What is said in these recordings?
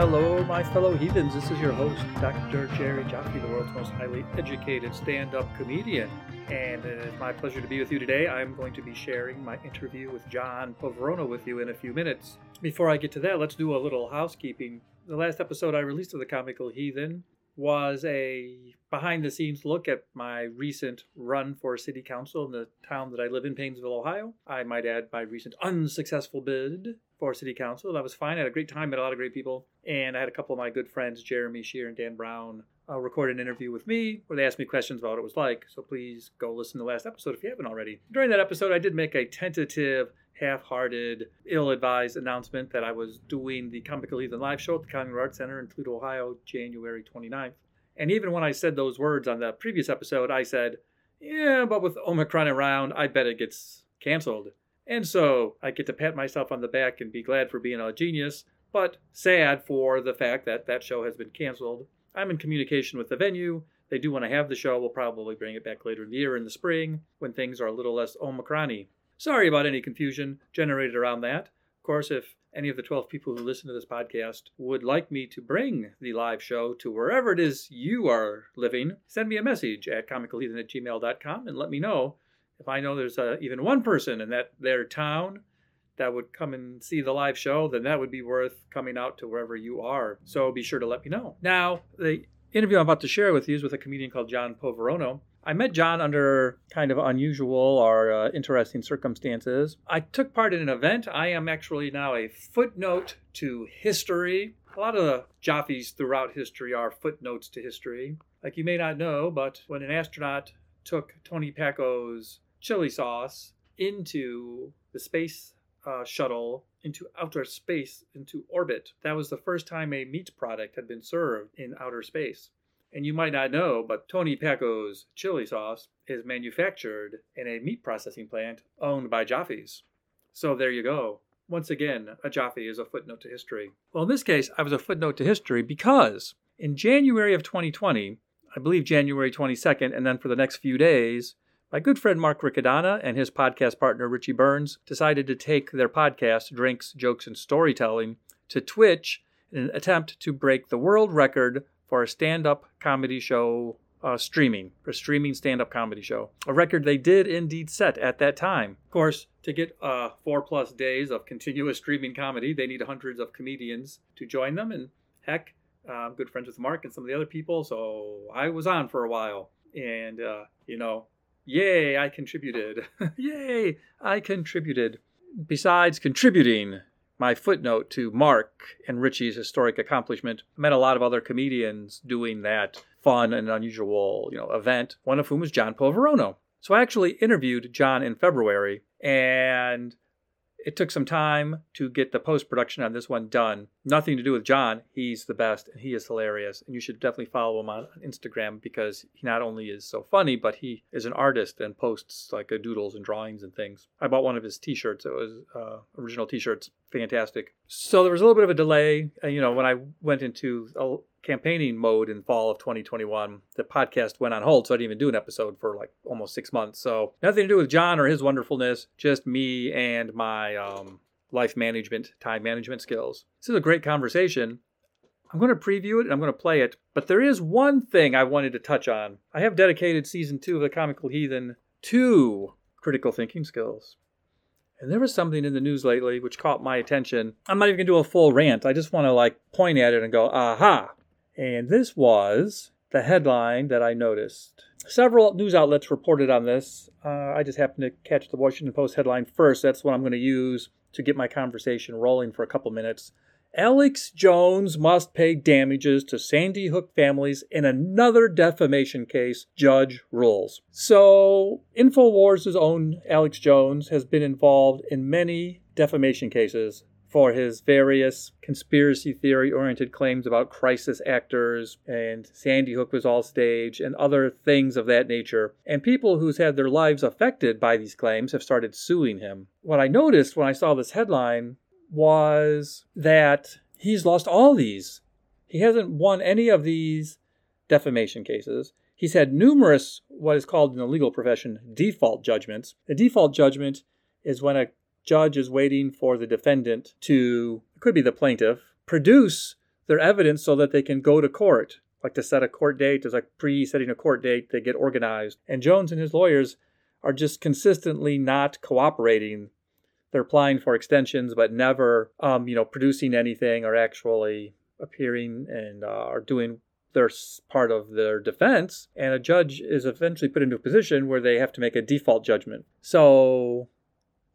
Hello, my fellow heathens. This is your host, Dr. Jerry Jaffe, the world's most highly educated stand up comedian. And it is my pleasure to be with you today. I'm going to be sharing my interview with John Poveromo with you in a few minutes. Before I get to that, let's do a little housekeeping. The last episode I released of The Comical Heathen was a behind the scenes look at my recent run for city council in the town that I live in, Painesville, Ohio. I might add my recent unsuccessful bid for city council. That was fine. I had a great time, met a lot of great people, and I had a couple of my good friends, Jeremy Shear and Dan Brown, uh, record an interview with me where they asked me questions about what it was like. So please go listen to the last episode if you haven't already. During that episode, I did make a tentative half hearted, ill advised announcement that I was doing the Comical Heathen live show at the Collingwood Arts Center in Toledo, Ohio, January 29th. And even when I said those words on the previous episode, I said, yeah, but with Omicron around, I bet it gets canceled. And so I get to pat myself on the back and be glad for being a genius, but sad for the fact that that show has been canceled. I'm in communication with the venue. They do want to have the show. We'll probably bring it back later in the year in the spring when things are a little less Omicron Sorry about any confusion generated around that. Of course, if any of the 12 people who listen to this podcast would like me to bring the live show to wherever it is you are living, send me a message at comicalheathen at gmail.com and let me know if I know there's uh, even one person in that their town that would come and see the live show, then that would be worth coming out to wherever you are. So be sure to let me know. Now, the interview I'm about to share with you is with a comedian called John Poveromo. I met John under kind of unusual or uh, interesting circumstances. I took part in an event. I am actually now a footnote to history. A lot of the Jaffes throughout history are footnotes to history. Like you may not know, but when an astronaut took Tony Packo's chili sauce into the space uh, shuttle into outer space, into orbit. That was the first time a meat product had been served in outer space. And you might not know, but Tony Packo's chili sauce is manufactured in a meat processing plant owned by Jaffe's. So there you go. Once again, a Jaffe is a footnote to history. Well, in this case, I was a footnote to history because in January of 2020, I believe January 22nd, and then for the next few days, my good friend Mark Riccadonna and his podcast partner Richie Burns decided to take their podcast, Drinks, Jokes, and Storytelling, to Twitch in an attempt to break the world record for a stand up comedy show uh, streaming, for a streaming stand up comedy show. A record they did indeed set at that time. Of course, to get uh, four plus days of continuous streaming comedy, they need hundreds of comedians to join them. And heck, uh, I'm good friends with Mark and some of the other people, so I was on for a while. And, uh, you know, Yay, I contributed. Yay, I contributed. Besides contributing my footnote to Mark and Richie's historic accomplishment, met a lot of other comedians doing that fun and unusual, you know, event, one of whom was John Poveromo. So I actually interviewed John in February and it took some time to get the post production on this one done. Nothing to do with John. He's the best and he is hilarious. And you should definitely follow him on Instagram because he not only is so funny, but he is an artist and posts like doodles and drawings and things. I bought one of his t shirts. It was uh, original t shirts. Fantastic. So there was a little bit of a delay. Uh, you know, when I went into campaigning mode in fall of 2021, the podcast went on hold, so I didn't even do an episode for like almost six months. So nothing to do with John or his wonderfulness, just me and my um, life management, time management skills. This is a great conversation. I'm going to preview it and I'm going to play it, but there is one thing I wanted to touch on. I have dedicated season two of The Comical Heathen to critical thinking skills. And there was something in the news lately which caught my attention. I'm not even going to do a full rant. I just want to like point at it and go, aha, and this was the headline that I noticed. Several news outlets reported on this. Uh, I just happened to catch the Washington Post headline first. That's what I'm going to use to get my conversation rolling for a couple minutes. Alex Jones must pay damages to Sandy Hook families in another defamation case, judge rules. So, InfoWars' own Alex Jones has been involved in many defamation cases for his various conspiracy theory oriented claims about crisis actors and Sandy Hook was all staged and other things of that nature. And people who's had their lives affected by these claims have started suing him. What I noticed when I saw this headline was that he's lost all these. He hasn't won any of these defamation cases. He's had numerous, what is called in the legal profession, default judgments. A default judgment is when a judge is waiting for the defendant to, it could be the plaintiff, produce their evidence so that they can go to court, like to set a court date. There's like pre setting a court date, they get organized. And Jones and his lawyers are just consistently not cooperating. They're applying for extensions, but never, um, you know, producing anything or actually appearing and uh, are doing their part of their defense. And a judge is eventually put into a position where they have to make a default judgment. So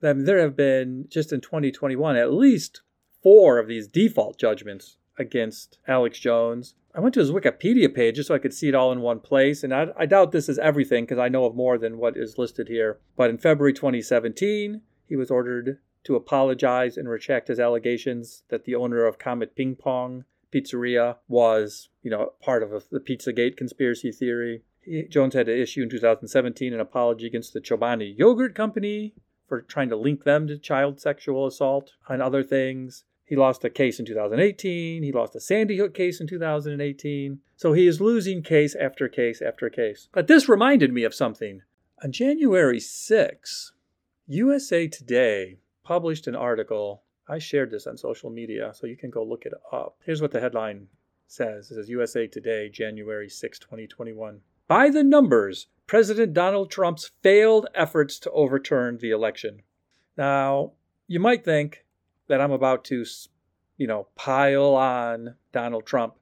then there have been just in 2021 at least four of these default judgments against Alex Jones. I went to his Wikipedia page just so I could see it all in one place, and I, I doubt this is everything because I know of more than what is listed here. But in February 2017, he was ordered to apologize and retract his allegations that the owner of Comet Ping Pong Pizzeria was, you know, part of the Pizzagate conspiracy theory. He, Jones had to issue in 2017 an apology against the Chobani Yogurt Company for trying to link them to child sexual assault and other things. He lost a case in 2018. He lost a Sandy Hook case in 2018. So he is losing case after case after case. But this reminded me of something. On January 6, USA Today published an article. I shared this on social media, so you can go look it up. Here's what the headline says. It says USA Today, January 6, 2021. By the numbers, President Donald Trump's failed efforts to overturn the election. Now, you might think that I'm about to, you know, pile on Donald Trump.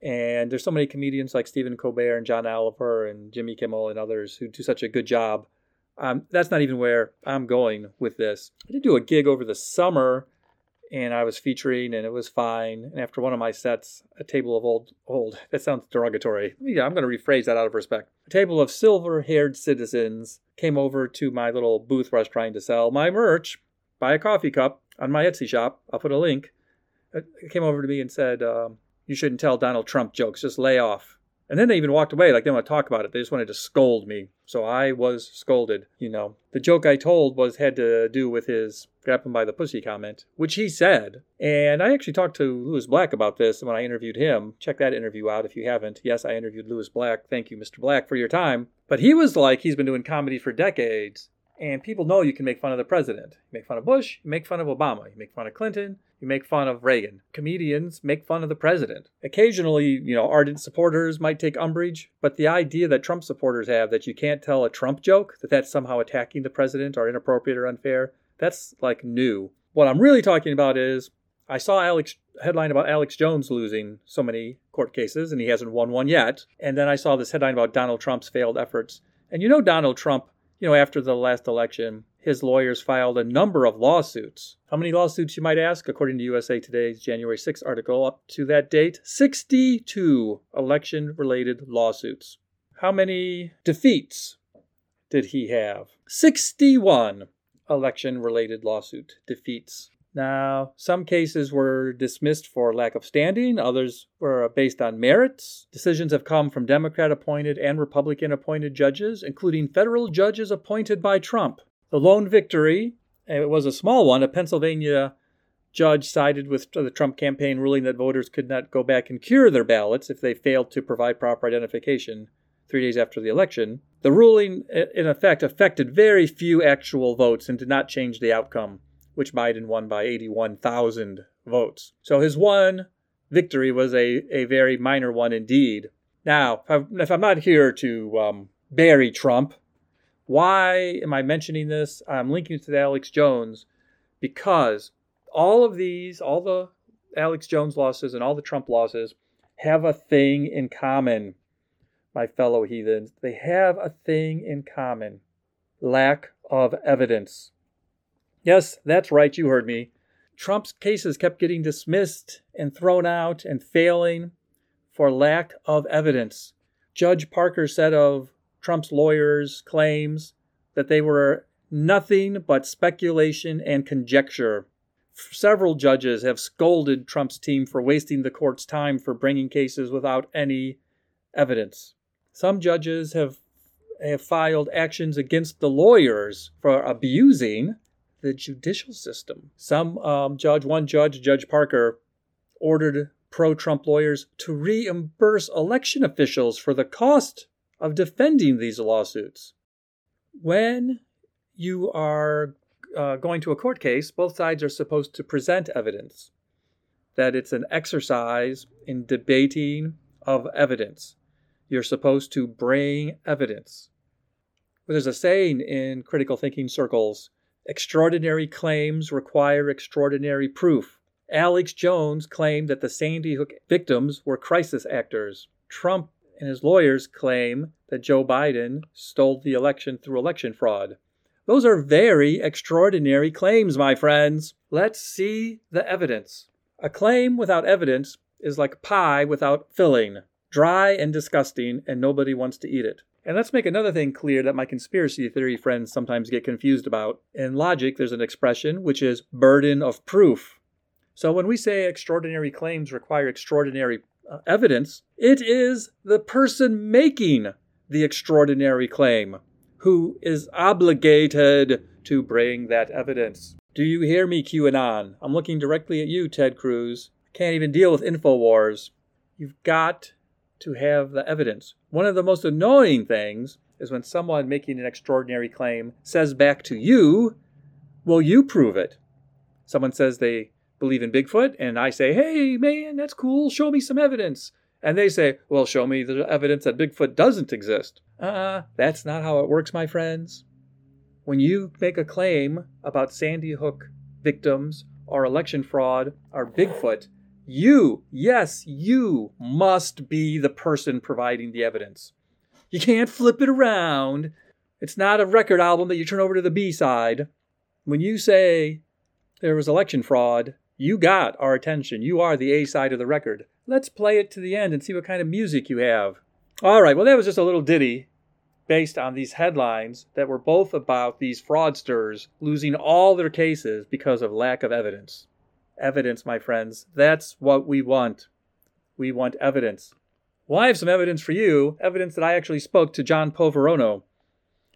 And there's so many comedians like Stephen Colbert and John Oliver and Jimmy Kimmel and others who do such a good job. Um, that's not even where I'm going with this. I did do a gig over the summer and I was featuring and it was fine. And after one of my sets, a table of old, old, that sounds derogatory. Yeah, I'm going to rephrase that out of respect. A table of silver haired citizens came over to my little booth where I was trying to sell my merch, buy a coffee cup, on my Etsy shop. I'll put a link. It came over to me and said, um, "You shouldn't tell Donald Trump jokes. Just lay off." And then they even walked away, like they didn't want to talk about it. They just wanted to scold me. So I was scolded. You know, the joke I told was had to do with his grab him by the pussy comment, which he said. And I actually talked to Lewis Black about this when I interviewed him. Check that interview out if you haven't. Yes, I interviewed Lewis Black. Thank you, Mr. Black, for your time. But he was like, he's been doing comedy for decades. And people know you can make fun of the president. You make fun of Bush, you make fun of Obama, you make fun of Clinton, you make fun of Reagan. Comedians make fun of the president. Occasionally, you know, ardent supporters might take umbrage, but the idea that Trump supporters have that you can't tell a Trump joke, that that's somehow attacking the president or inappropriate or unfair, that's like new. What I'm really talking about is I saw Alex headline about Alex Jones losing so many court cases and he hasn't won one yet. And then I saw this headline about Donald Trump's failed efforts. And you know Donald Trump you know, after the last election, his lawyers filed a number of lawsuits. How many lawsuits, you might ask, according to USA Today's January 6 article, up to that date? 62 election related lawsuits. How many defeats did he have? 61 election related lawsuit defeats. Now, some cases were dismissed for lack of standing, others were based on merits. Decisions have come from Democrat appointed and Republican appointed judges, including federal judges appointed by Trump. The lone victory, eh, it was a small one, a Pennsylvania judge sided with the Trump campaign, ruling that voters could not go back and cure their ballots if they failed to provide proper identification three days after the election. The ruling, eh, in effect, affected very few actual votes and did not change the outcome which Biden won by 81,000 votes. So his one victory was a, a very minor one indeed. Now, if I'm not here to um, bury Trump, why am I mentioning this? I'm linking it to Alex Jones because all of these, all the Alex Jones losses and all the Trump losses have a thing in common, my fellow heathens. They have a thing in common lack of evidence. Yes, that's right, you heard me. Trump's cases kept getting dismissed and thrown out and failing for lack of evidence. Judge Parker said of Trump's lawyers' claims that they were nothing but speculation and conjecture. Several judges have scolded Trump's team for wasting the court's time for bringing cases without any evidence. Some judges have, have filed actions against the lawyers for abusing the judicial system. Some um, judge, one judge, Judge Parker, ordered pro Trump lawyers to reimburse election officials for the cost of defending these lawsuits. When you are uh, going to a court case, both sides are supposed to present evidence that it's an exercise in debating of evidence. You're supposed to bring evidence. There's a saying in critical thinking circles extraordinary claims require extraordinary proof. Alex Jones claimed that the Sandy Hook victims were crisis actors. Trump and his lawyers claim that Joe Biden stole the election through election fraud. Those are very extraordinary claims, my friends. Let's see the evidence. A claim without evidence is like pie without filling dry and disgusting, and nobody wants to eat it. And let's make another thing clear that my conspiracy theory friends sometimes get confused about. In logic, there's an expression which is burden of proof. So when we say extraordinary claims require extraordinary uh, evidence, it is the person making the extraordinary claim who is obligated to bring that evidence. Do you hear me, QAnon? I'm looking directly at you, Ted Cruz. Can't even deal with InfoWars. You've got to have the evidence. One of the most annoying things is when someone making an extraordinary claim says back to you, Will you prove it? Someone says they believe in Bigfoot, and I say, Hey, man, that's cool. Show me some evidence. And they say, Well, show me the evidence that Bigfoot doesn't exist. Uh, that's not how it works, my friends. When you make a claim about Sandy Hook victims or election fraud or Bigfoot, you, yes, you must be the person providing the evidence. You can't flip it around. It's not a record album that you turn over to the B side. When you say there was election fraud, you got our attention. You are the A side of the record. Let's play it to the end and see what kind of music you have. All right, well, that was just a little ditty based on these headlines that were both about these fraudsters losing all their cases because of lack of evidence evidence, my friends. That's what we want. We want evidence. Well, I have some evidence for you, evidence that I actually spoke to John Poveromo.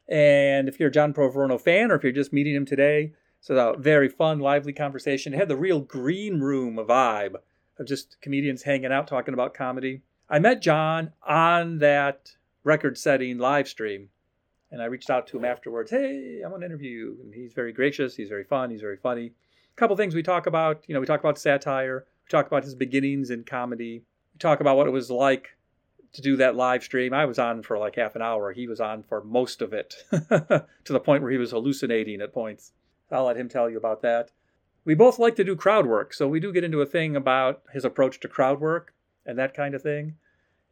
And if you're a John Poveromo fan or if you're just meeting him today, it's a very fun, lively conversation. It had the real green room vibe of just comedians hanging out talking about comedy. I met John on that record setting live stream and I reached out to him afterwards. Hey, I want to interview you. And he's very gracious. He's very fun. He's very funny couple things we talk about. You know, we talk about satire. We talk about his beginnings in comedy. We talk about what it was like to do that live stream. I was on for like half an hour. He was on for most of it, to the point where he was hallucinating at points. I'll let him tell you about that. We both like to do crowd work, so we do get into a thing about his approach to crowd work and that kind of thing.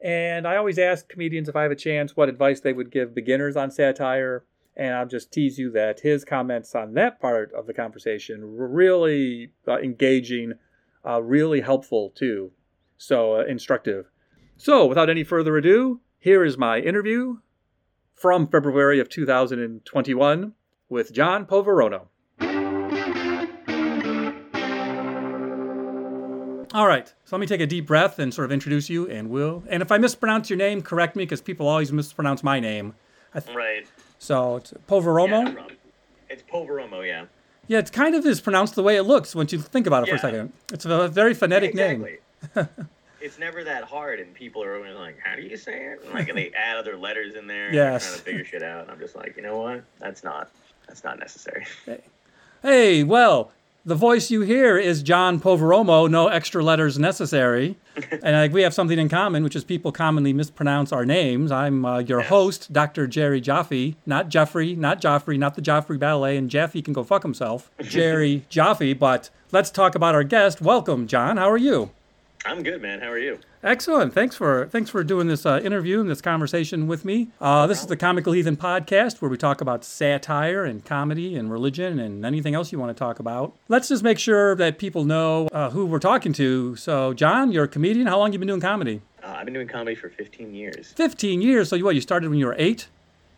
And I always ask comedians if I have a chance what advice they would give beginners on satire and I'll just tease you that his comments on that part of the conversation were really uh, engaging, uh, really helpful too. So uh, instructive. So without any further ado, here is my interview from February of 2021 with John Poveromo. All right, so let me take a deep breath and sort of introduce you, and will. And if I mispronounce your name, correct me because people always mispronounce my name. Th- right. So it's Poveromo. Yeah, it's Poveromo, yeah. Yeah, it's kind of is pronounced the way it looks once you think about it yeah. for a second. It's a very phonetic yeah, exactly. name. it's never that hard, and people are always like, "How do you say it?" And like, and they add other letters in there. Yes. Trying to figure shit out. And I'm just like, you know what? That's not. That's not necessary. Hey, hey well, the voice you hear is John Poveromo, no extra letters necessary. and uh, we have something in common, which is people commonly mispronounce our names. I'm uh, your host, Dr. Jerry Jaffe, not Jeffrey, not Joffrey, not the Joffrey Ballet, and Jaffe can go fuck himself. Jerry Jaffe, but let's talk about our guest. Welcome, John. How are you? I'm good, man. How are you? Excellent. Thanks for thanks for doing this uh, interview and this conversation with me. Uh, this is the Comical Heathen podcast where we talk about satire and comedy and religion and anything else you want to talk about. Let's just make sure that people know uh, who we're talking to. So, John, you're a comedian. How long have you been doing comedy? Uh, I've been doing comedy for 15 years. 15 years. So, you what? You started when you were eight?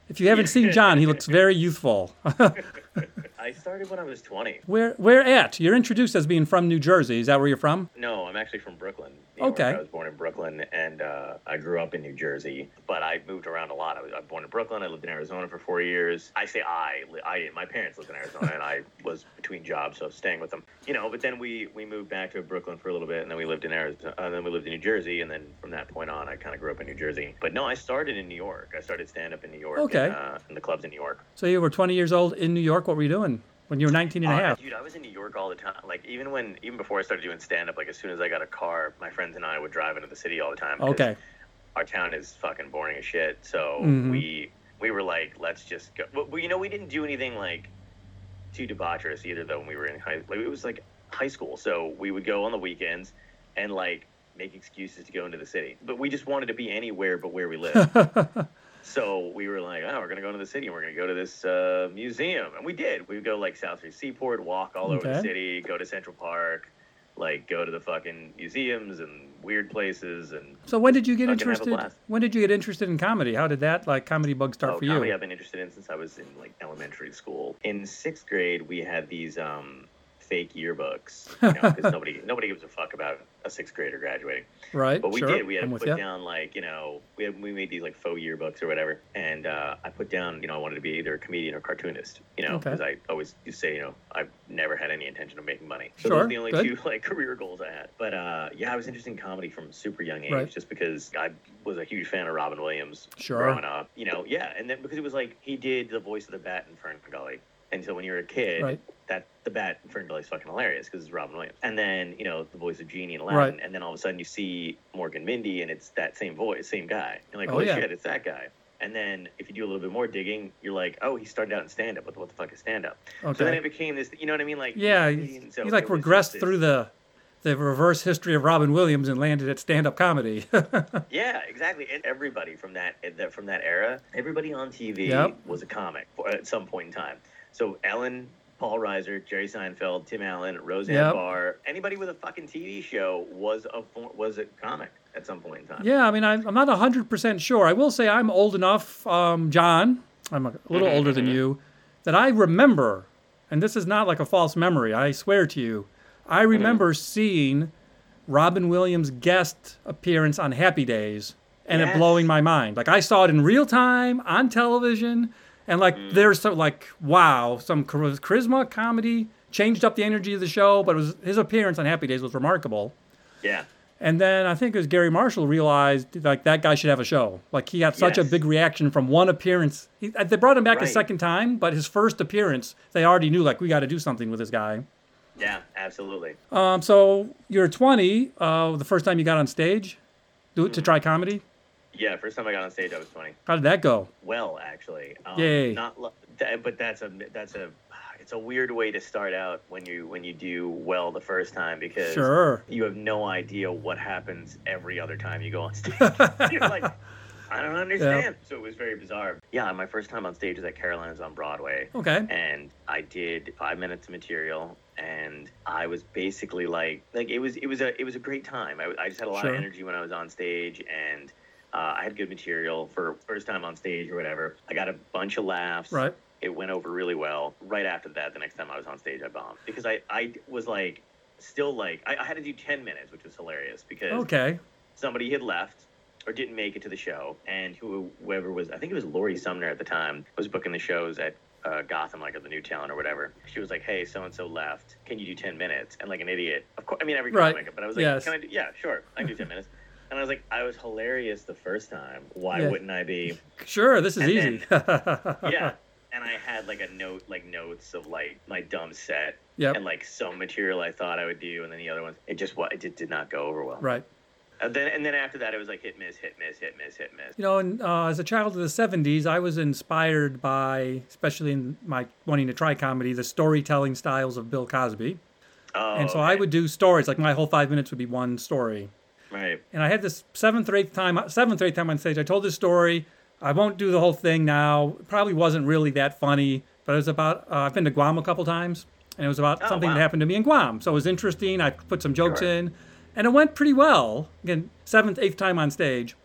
If you haven't seen John, he looks very youthful. I started when I was 20. Where where at? You're introduced as being from New Jersey. Is that where you're from? No, I'm actually from Brooklyn. okay. I was born in Brooklyn and uh, I grew up in New Jersey, but I moved around a lot. I was, I was born in Brooklyn. I lived in Arizona for four years. I say I, I didn't. My parents lived in Arizona and I was between jobs, so staying with them. You know, but then we we moved back to Brooklyn for a little bit, and then we lived in Arizona, and uh, then we lived in New Jersey, and then from that point on, I kind of grew up in New Jersey. But no, I started in New York. I started stand up in New York. Okay. In, uh, in the clubs in New York. So you were 20 years old in New York. What were you doing? When you were 19 and a Uh, half. Dude, I was in New York all the time. Like even when, even before I started doing stand up, like as soon as I got a car, my friends and I would drive into the city all the time. Okay. Our town is fucking boring as shit. So Mhm. we we were like, let's just go. Well, you know, we didn't do anything like too debaucherous either. Though when we were in high, like it was like high school, so we would go on the weekends and like make excuses to go into the city. But we just wanted to be anywhere but where we live. So we were like, oh, we're gonna go to the city. and We're gonna go to this uh, museum, and we did. We would go like South Street Seaport, walk all over the Okay. city, go to Central Park, like go to the fucking museums and weird places. And so when did you get Fucking have a interested? blast. When did you get interested in comedy? How did that like comedy bug start oh, for comedy you? I've been interested in since I was in like elementary school. In sixth grade, we had these um, fake yearbooks because nobody nobody gives a fuck about a sixth grader graduating. Right. But we sure. did. We had I'm to put down like you know we had, we made these like faux yearbooks or whatever, and uh, I put down you know I wanted to be either a comedian or cartoonist. You know Okay. because I always used to say you know I've never had any intention of making money. So Sure, those are the only good. two like career goals I had. But uh, yeah, I was interested in comedy from a super young age, Right. just because I was a huge fan of Robin Williams Sure. growing up. You know, yeah, and then because it was like he did the voice of the Bat in Fern Gully. And so when you're a kid, Right. That the bat in Gully is fucking hilarious because it's Robin Williams. And then you know the voice of Genie in Aladdin, Right. and then all of a sudden you see Mork and Mindy, and it's that same voice, same guy. You're like, Oh, holy yeah. shit, it's that guy. And then if you do a little bit more digging, you're like, oh, he started out in stand up. What, the- what the fuck is stand up? Okay. So then it became this. You know what I mean? Like yeah, he's he, so he like regressed through the the reverse history of Robin Williams and landed at stand-up comedy. Yeah, exactly. And everybody from that that- from that era, everybody on TV Yep. was a comic at some point in time. So Ellen, Paul Reiser, Jerry Seinfeld, Tim Allen, Roseanne Yep. Barr, anybody with a fucking TV show was a was a comic at some point in time. yeah, I mean, I'm, I'm not 100% sure. I will say I'm old enough, um, John, I'm a little Mhm, older than mhm. you, that I remember, and this is not like a false memory, I swear to you, I Mm-hmm. remember seeing Robin Williams' guest appearance on Happy Days and it blowing my mind. Like I saw it in real time on television, and like Mm. there's so like wow, some char- charisma, comedy, changed up the energy of the show. But it was his appearance on Happy Days was remarkable. Yeah. And then I think it was Garry Marshall realized like that guy should have a show. Like he had such a big reaction from one appearance. He, uh, they brought him back a second time, but his first appearance, they already knew like we got to do something with this guy. Yeah, absolutely. Um, so you're 20. Uh, the first time you got on stage, do it Mm. to try comedy. Yeah, first time I got on stage, I was 20. How did that go? Well, actually, um, Yay. Not, but that's a that's a it's a weird way to start out when you when you do well the first time because Sure. you have no idea what happens every other time you go on stage. You're like, I don't understand. So it was very bizarre. Yeah, my first time on stage was at Caroline's on Broadway. Okay. And I did five minutes of material, and I was basically like, like it was, it was a, it was a great time. I, I just had a lot Sure. of energy when I was on stage, and uh, I had good material for first time on stage or whatever. I got a bunch of laughs. Right. It went over really well. Right after that, the next time I was on stage, I bombed because I, I was like, still like, I, I had to do ten minutes, which was hilarious because Okay. somebody had left or didn't make it to the show, and whoever was, I think it was Lori Sumner at the time, was booking the shows at uh, Gotham, like at the New Town or whatever. She was like, "Hey, so and so left. Can you do ten minutes?" And like an idiot, of course, I mean every Right. comic, but I was like, Yes. "Can I do? Yeah, sure, I can do ten minutes." And I was like, I was hilarious the first time. Why Yeah. wouldn't I be? Sure. This is And easy. Yeah. And I had like a note, like notes of like my dumb set Yep. and like some material I thought I would do, and then the other ones, it just what it just did not go over well. Right. And then and then after that, it was like hit miss, hit miss, hit miss, hit miss. You know, and uh, as a child of the '70s, I was inspired by, especially in my wanting to try comedy, the storytelling styles of Bill Cosby. Oh, and so I would do stories. Like my whole five minutes would be one story. Right. And I had this seventh or eighth time, seventh or eighth time on stage. I told this story. I won't do the whole thing now. It probably wasn't really that funny, but it was about. Uh, I've been to Guam a couple times, and it was about Oh, something wow. that happened to me in Guam. So it was interesting. I put some jokes Sure. in, and it went pretty well. Again, seventh, eighth time on stage,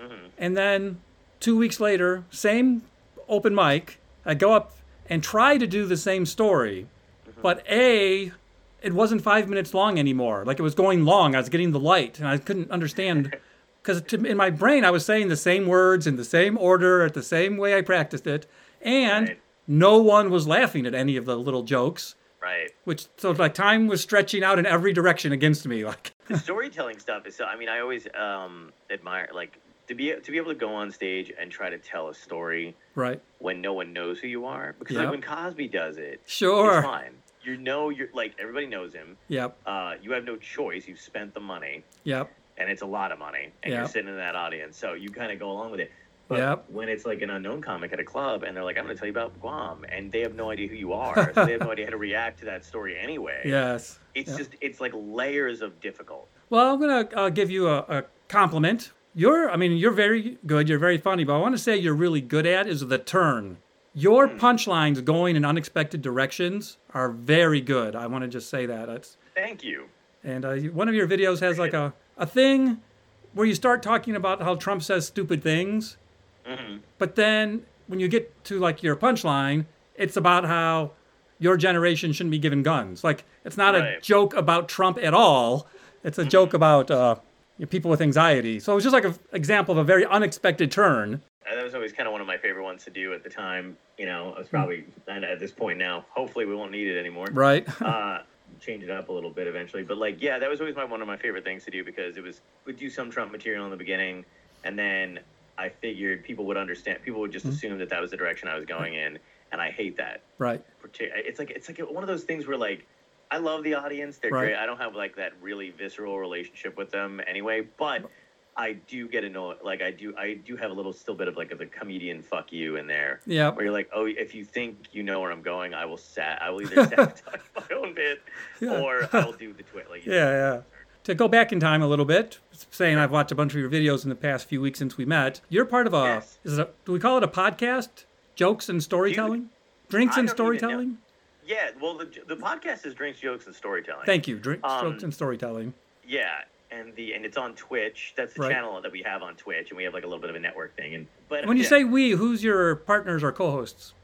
Mm-hmm. and then two weeks later, same open mic. I go up and try to do the same story, Mm-hmm. but a it wasn't five minutes long anymore. Like it was going long. I was getting the light, and I couldn't understand because in my brain I was saying the same words in the same order at the same way I practiced it, and Right. no one was laughing at any of the little jokes. Right. Which so like time was stretching out in every direction against me. Like The storytelling stuff is so. I mean, I always um, admire like to be to be able to go on stage and try to tell a story Right. when no one knows who you are. Because Yep. like when Cosby does it, Sure. it's fine. You know, you're like everybody knows him. Yep. Uh, you have no choice. You've spent the money, Yep. and it's a lot of money, and Yep. you're sitting in that audience, so you kind of go along with it. But Yep. when it's like an unknown comic at a club, and they're like, "I'm going to tell you about Guam," and they have no idea who you are, so they have no idea how to react to that story anyway. Yes. It's Yep. just it's like layers of difficult. Well, I'm gonna uh, give you a, a compliment. You're, I mean, you're very good. You're very funny, but I want to say you're really good at is the turn. Your Hmm. punchlines going in unexpected directions are very good. I want to just say that. It's, Thank you. and uh, one of your videos has like a, a thing where you start talking about how Trump says stupid things, hmm but then when you get to like your punchline, it's about how your generation shouldn't be given guns. Like it's not a joke about Trump at all. It's a joke about uh, people with anxiety. So it was just like an example of a very unexpected turn. That was always kind of one of my favorite ones to do at the time. You know, I was probably and at this point now. Hopefully, we won't need it anymore. Right. uh, change it up a little bit eventually. But like, yeah, that was always my one of my favorite things to do because it was would do some Trump material in the beginning, and then I figured people would understand. People would just Mm-hmm. assume that that was the direction I was going in, and I hate that. right. It's like it's like one of those things where like. I love the audience; they're Right. great. I don't have like that really visceral relationship with them anyway, but I do get annoyed. Like I do, I do have a little still bit of like of the comedian "fuck you" in there, Yeah. where you're like, oh, if you think you know where I'm going, I will sat, I will either sabotage my own bit, Yeah. or I'll do the twit. Like, Yeah, yeah. To go back in time a little bit, saying I've watched a bunch of your videos in the past few weeks since we met. You're part of a Yes. is it a, do we call it a podcast? Jokes and storytelling? Drinks I and know. storytelling? yeah. Well, the the podcast is drinks, jokes, and storytelling. Thank you. Drinks, Um, jokes and storytelling. Yeah, and the and it's on Twitch. That's the Right. channel that we have on Twitch, and we have like a little bit of a network thing. And but When you yeah, say we, who's your partners or co-hosts?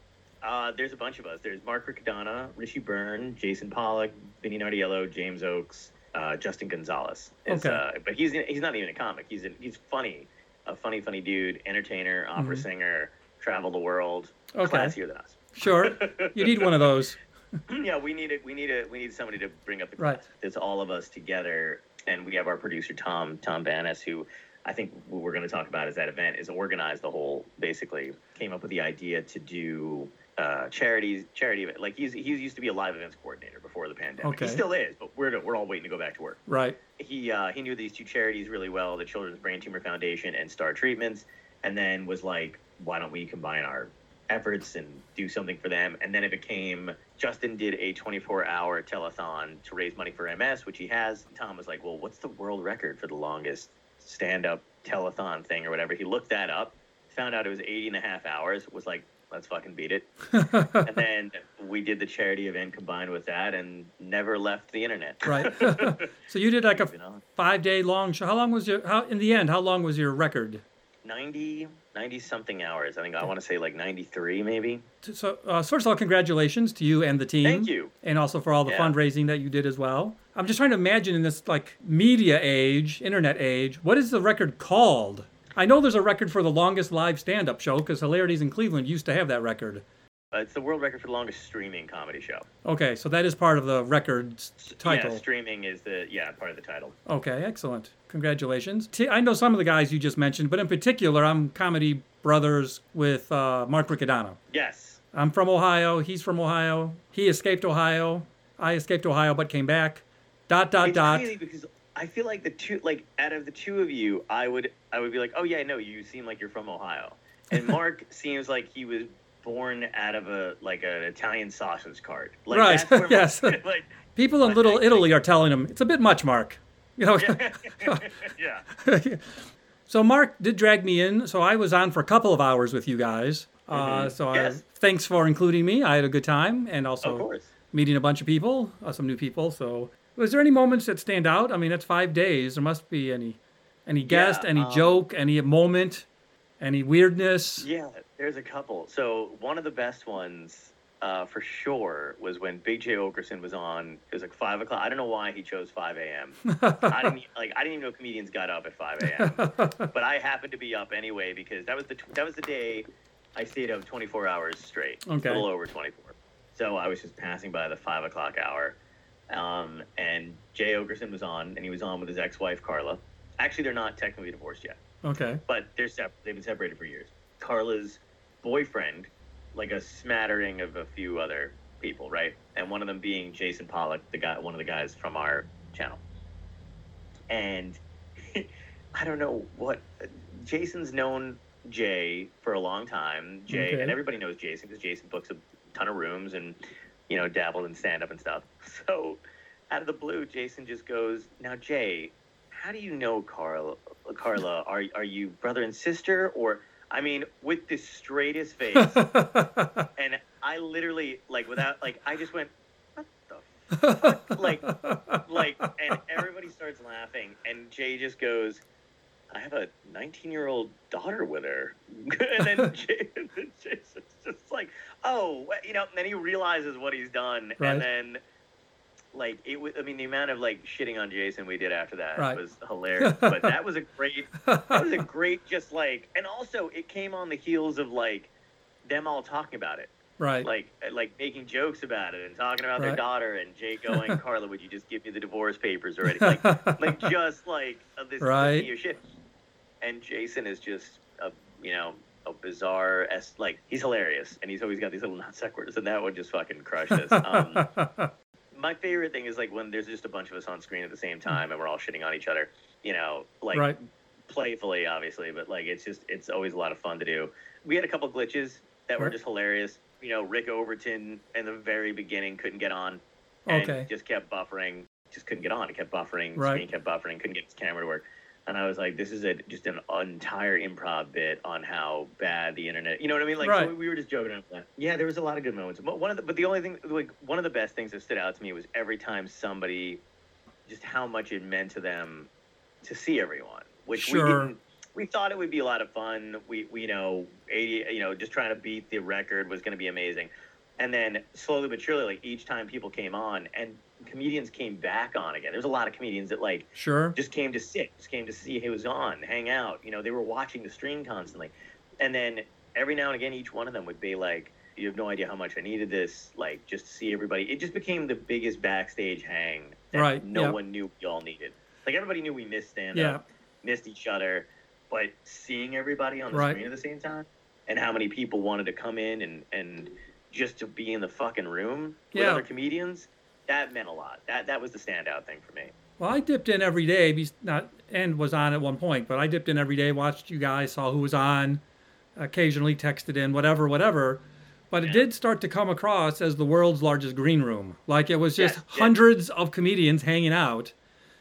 uh, there's a bunch of us. There's Mark Riccadonna, Richie Byrne, Jason Pollock, Vinny Nardiello, James Oakes, uh, Justin Gonzalez. is, Okay. Uh, but he's he's not even a comic. He's a, he's funny, a funny funny dude, entertainer, opera Mhm. singer, travel the world, Okay. classier than us. Sure. You need one of those. yeah, we need it. we need a we need somebody to bring up the Right. class. It's all of us together, and we have our producer Tom Tom Banas, who I think what we're going to talk about is that event is organized the whole. Basically, came up with the idea to do uh, charities charity event. Like he's he used to be a live events coordinator before the pandemic. Okay. He still is, but we're we're all waiting to go back to work. Right. He uh, he knew these two charities really well, the Children's Brain Tumor Foundation and Star Treatments, and then was like, why don't we combine our efforts and do something for them? And then it became Justin did a 24 hour telethon to raise money for MS, which he has. Tom was like, well, what's the world record for the longest stand up telethon thing or whatever? He looked that up, found out it was 80 and a half hours, was like, let's fucking beat it. and then we did the charity event combined with that and never left the internet. Right. so you did like a five day long show. How long was your how in the end, how long was your record? 90 90 something hours i think i want to say like 93 maybe So uh, first of all, congratulations to you and the team. thank you and also for all the Yeah. fundraising that you did as well. I'm just trying to imagine in this like media age, internet age, what is the record called? I know there's a record for the longest live stand-up show because Hilarities in Cleveland used to have that record. Uh, it's the world record for the longest streaming comedy show Okay, so that is part of the record title. yeah streaming is the yeah part of the title Okay, excellent. Congratulations. T- I know some of the guys you just mentioned, but in particular, I'm comedy brothers with uh, Mark Riccadonna. yes I'm from Ohio. He's from Ohio. He escaped Ohio. I escaped Ohio, but came back. Dot dot it's dot. crazy because i feel like the two like out of the two of you i would i would be like oh yeah no you seem like you're from ohio and mark seems like he was born out of a like an italian sausage cart like Right, that's yes. Like People in Little I- Italy are telling him it's a bit much, Mark. You know. yeah so Mark did drag me in. So I was on for a couple of hours with you guys. Uh, Mhm. so Yes. I, thanks for including me. I had a good time, and also meeting a bunch of people, uh, some new people. So was there any moments that stand out? I mean, it's five days. There must be any, any guest, Yeah, any um, joke, any moment, any weirdness. Yeah, there's a couple. So one of the best ones, uh, for sure, was when Big Jay Oakerson was on. It was like five o'clock. I don't know why he chose five a.m. I didn't like. I didn't even know comedians got up at five a.m. but I happened to be up anyway because that was the that was the day I stayed up 24 hours straight. Okay. A little over 24. So I was just passing by the five o'clock hour, um, and Jay Oakerson was on, and he was on with his ex-wife Carla. Actually, they're not technically divorced yet. Okay. but they're sep- they've been separated for years. Carla's boyfriend, like a smattering of a few other people, right? And one of them being Jason Pollock, the guy, one of the guys from our channel. And I don't know what Jason's known Jay for a long time. Jay Okay. and everybody knows Jason because Jason books a ton of rooms and you know dabbled in stand up and stuff. So out of the blue, Jason just goes, "Now Jay, how do you know Carla? Carla, are are you brother and sister or?" I mean, with the straightest face, and I literally like without like I just went, "What the like like and everybody starts laughing and jay just goes i have a 19 year old daughter with her. And then jay and then jason's just like oh you know and then he realizes what he's done Right. and then like it was i mean the amount of like shitting on jason we did after that Right. was hilarious but that was a great that was a great just like and also it came on the heels of like them all talking about it right. like like making jokes about it and talking about their daughter and Jay going, Carla, would you just give me the divorce papers already? Like like just like uh, this Right. shit. And Jason is just a you know a bizarre s like he's hilarious and he's always got these little non sequiturs and that one just fucking crushed us. Um, my favorite thing is like when there's just a bunch of us on screen at the same time and we're all shitting on each other. You know, like right. playfully, obviously, but like it's just it's always a lot of fun to do. We had a couple glitches that were just hilarious. You know, Rick Overton in the very beginning couldn't get on, and Okay. just kept buffering, just couldn't get on. It kept buffering, Right. screen kept buffering, couldn't get his camera to work. And I was like, this is a just an entire improv bit on how bad the internet. You know what I mean? Like Right. so we were just joking that. Yeah, there was a lot of good moments. But one of the but the only thing like one of the best things that stood out to me was every time somebody, just how much it meant to them to see everyone, which we didn't. We thought it would be a lot of fun. We, we you know, 80, you know, just trying to beat the record was going to be amazing. And then slowly but surely, like each time people came on and comedians came back on again. There was a lot of comedians that like Sure. just came to sit, just came to see who was on, hang out. You know, they were watching the stream constantly. And then every now and again, each one of them would be like, you have no idea how much I needed this, like just to see everybody. It just became the biggest backstage hang that Right, no yeah. one knew we all needed. Like everybody knew we missed stand Yeah. up, missed each other, but seeing everybody on the Right. screen at the same time and how many people wanted to come in and, and just to be in the fucking room with other comedians, that meant a lot. That that was the standout thing for me. Well, I dipped in every day. Not and was on at one point, but I dipped in every day, watched you guys, saw who was on, occasionally texted in, whatever, whatever. But it did start to come across as the world's largest green room. Like it was just hundreds of comedians hanging out.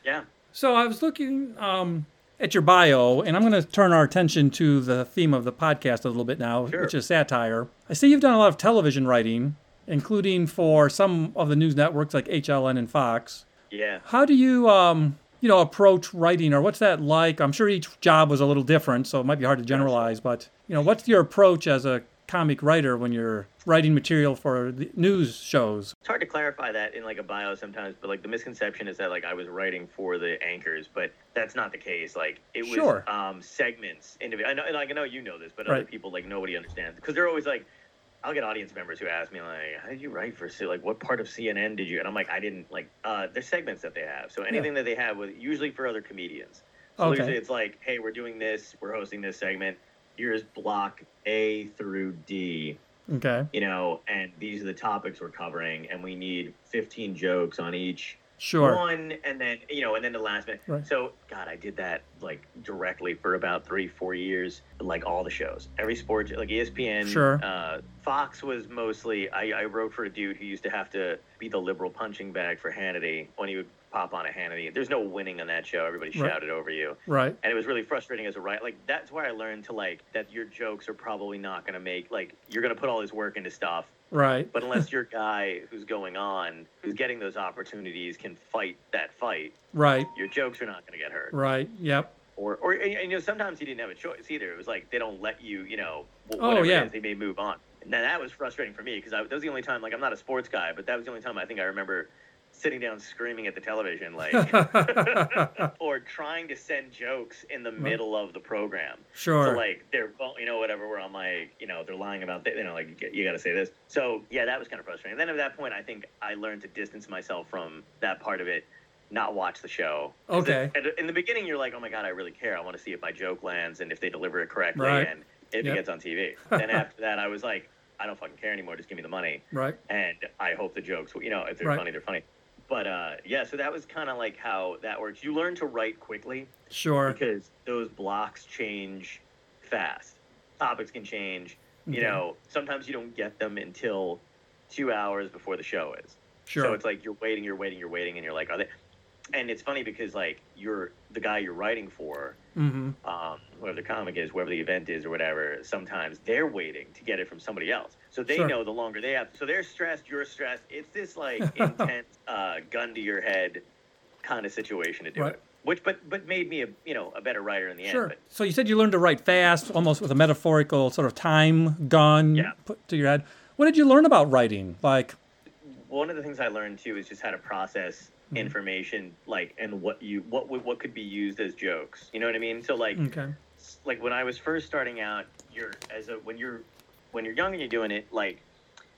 Yeah. So I was looking um, at your bio, and I'm going to turn our attention to the theme of the podcast a little bit now, Sure. which is satire. I see you've done a lot of television writing, including for some of the news networks like HLN and Fox. Yeah. How do you, um, you know, approach writing, or what's that like? I'm sure each job was a little different, so it might be hard to generalize. But you know, what's your approach as a comic writer when you're writing material for the news shows? It's hard to clarify that in like a bio sometimes, but like the misconception is that like I was writing for the anchors, but that's not the case. Like it was Sure. um, segments. Individual. I know, like I know you know this, but Right. other people like nobody understands because they're always like, I'll get audience members who ask me like, how did you write for C- like what part of CNN did you? And I'm like, I didn't like. Uh, there's segments that they have, so anything that they have with usually for other comedians. So Okay. usually it's like, hey, we're doing this, we're hosting this segment. Here's block A through D Okay, you know, and these are the topics we're covering, and we need 15 jokes on each sure. one, and then you know, and then the last minute. Right. So, God, I did that like directly for about three, four years, like all the shows, every sport, like ESPN. Sure. Uh, Fox was mostly. I, I wrote for a dude who used to have to be the liberal punching bag for Hannity when he would pop on a Hannity. There's no winning on that show. Everybody Right. shouted over you Right. and it was really frustrating as a writer. Like that's where I learned to like that your jokes are probably not going to make like you're going to put all this work into stuff, Right. but unless your guy who's going on, who's getting those opportunities, can fight that fight, Right. your jokes are not going to get hurt. Right. Yep. Or or and, and, you know sometimes he didn't have a choice either. It was like they don't let you, you know, Oh, whatever yeah. it is, they may move on. And that was frustrating for me because that was the only time. Like I'm not a sports guy, but that was the only time I think I remember sitting down screaming at the television like or trying to send jokes in the middle of the program. sure. So like they're you know whatever where I'm like you know they're lying about that you know like you got to say this. So yeah, that was kind of frustrating. And then at that point, I think I learned to distance myself from that part of it not watch the show. Okay. it- and in the beginning, you're like, oh my god, I really care. I want to see if my joke lands and if they deliver it correctly Right. and if Yep. it gets on TV. then after that, I was like, I don't fucking care anymore. Just give me the money Right. and I hope the jokes, you know, if they're Right. funny, they're funny. But uh, yeah, so that was kind of like how that works. You learn to write quickly Sure. because those blocks change fast. Topics can change. You Okay. know, sometimes you don't get them until two hours before the show is. Sure. So it's like you're waiting, you're waiting, you're waiting, and you're like, are they? And it's funny because like you're the guy you're writing for, mm-hmm. um, whoever the comic is, whoever the event is, or whatever. Sometimes they're waiting to get it from somebody else, so they Sure. know the longer they have. So they're stressed, you're stressed. It's this like intense, uh, gun to your head kind of situation to do Right. it. Which, but but made me a you know a better writer in the Sure. end. But So you said you learned to write fast, almost with a metaphorical sort of time gun Yeah. put to your head. What did you learn about writing? Like, one of the things I learned too is just how to process Mhm. information, like and what you what what could be used as jokes. You know what I mean? So like okay, like when I was first starting out, you're as a when you're when you're young and you're doing it, like